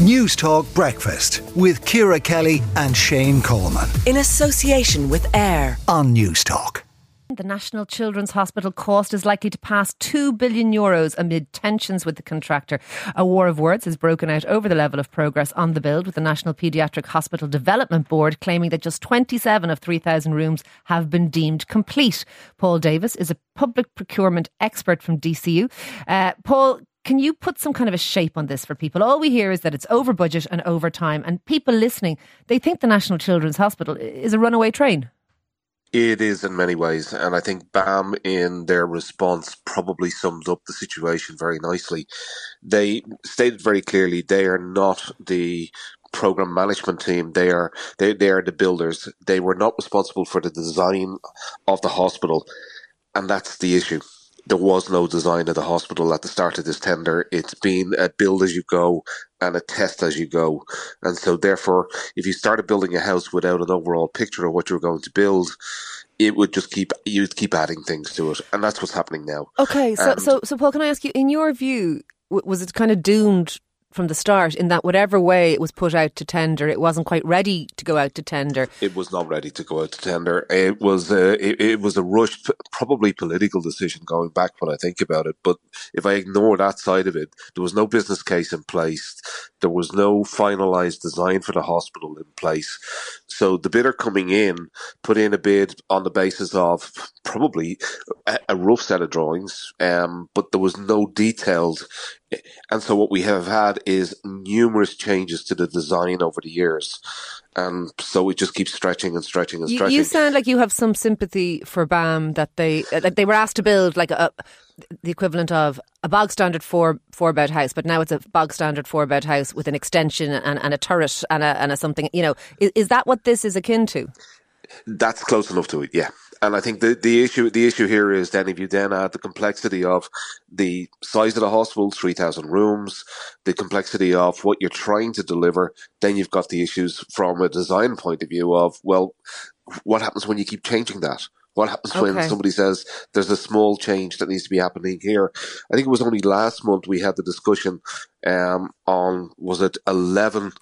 News Talk Breakfast with Ciara Kelly and Shane Coleman. In association with AIR on News Talk. The National Children's Hospital cost is likely to pass 2 billion euros amid tensions with the contractor. A war of words has broken out over the level of progress on the build, with the National Paediatric Hospital Development Board claiming that just 27 of 3,000 rooms have been deemed complete. Paul Davis is a public procurement expert from DCU. Uh, Paul, can you put some kind of a shape on this for people? All we hear is that it's over budget and over time, and people listening, they think the National Children's Hospital is a runaway train. It is in many ways, and I think BAM in their response probably sums up the situation very nicely. They stated very clearly they are not the program management team. They are they, they are the builders. They were not responsible for the design of the hospital, and that's the issue there was no design of the hospital at the start of this tender. It's been a build as you go and a test as you go. And so therefore, if you started building a house without an overall picture of what you're going to build, it would just keep you'd keep adding things to it, and that's what's happening now. Okay, so and so so Paul, can I ask you, in your view, was it kind of doomed from the start in that whatever way it was put out to tender, it wasn't quite ready to go out to tender. It was not ready to go out to tender. It was a, it, it was a rushed, probably political decision going back when I think about it. But if I ignore that side of it, there was no business case in place. There was no finalised design for the hospital in place. So the bidder coming in put in a bid on the basis of probably a, a rough set of drawings, um, but there was no detailed and so what we have had is numerous changes to the design over the years. And so it just keeps stretching and stretching and stretching. You, you sound like you have some sympathy for BAM that they that they were asked to build like a the equivalent of a bog standard four four bed house, but now it's a bog standard four bed house with an extension and, and a turret and a and a something. You know, is, is that what this is akin to? That's close enough to it, yeah and I think the, the issue the issue here is then if you then add the complexity of the size of the hospital, three thousand rooms, the complexity of what you're trying to deliver, then you've got the issues from a design point of view of well, what happens when you keep changing that? What happens okay. when somebody says there's a small change that needs to be happening here? I think it was only last month we had the discussion um, on was it eleven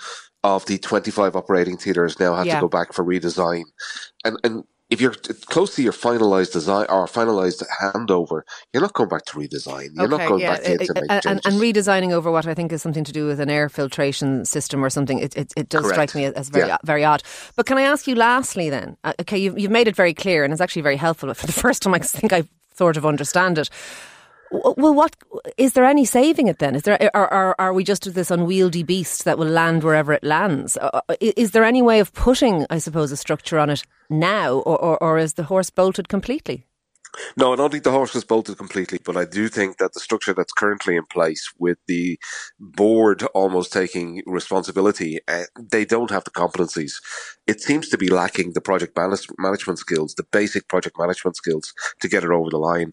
of the twenty five operating theatres now had yeah. to go back for redesign, and and if you're close to your finalized design or finalized handover, you're not going back to redesign. You're okay, not going yeah. back to, to make and, changes. and redesigning over what I think is something to do with an air filtration system or something. It, it, it does Correct. strike me as very yeah. very odd. But can I ask you lastly then? Uh, okay, you've, you've made it very clear, and it's actually very helpful. But for the first time, I think I sort of understand it. Well, what is there any saving it then? Is there, or, or are we just this unwieldy beast that will land wherever it lands? Uh, uh, is there any way of putting, I suppose, a structure on it now, or, or, or is the horse bolted completely? No, I don't think the horse was bolted completely, but I do think that the structure that's currently in place with the board almost taking responsibility, uh, they don't have the competencies. It seems to be lacking the project management skills, the basic project management skills to get it over the line.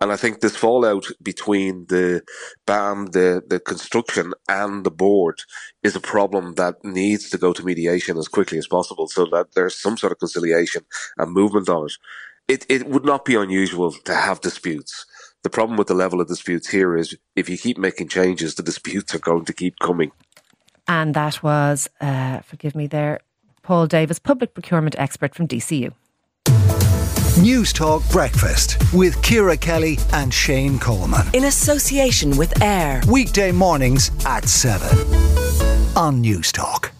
And I think this fallout between the BAM, the, the construction and the board is a problem that needs to go to mediation as quickly as possible so that there's some sort of conciliation and movement on it it, it would not be unusual to have disputes. The problem with the level of disputes here is if you keep making changes, the disputes are going to keep coming. And that was, uh, forgive me there, Paul Davis, public procurement expert from DCU. News Talk Breakfast with Ciara Kelly and Shane Coleman. In association with AIR. Weekday mornings at 7 on News Talk.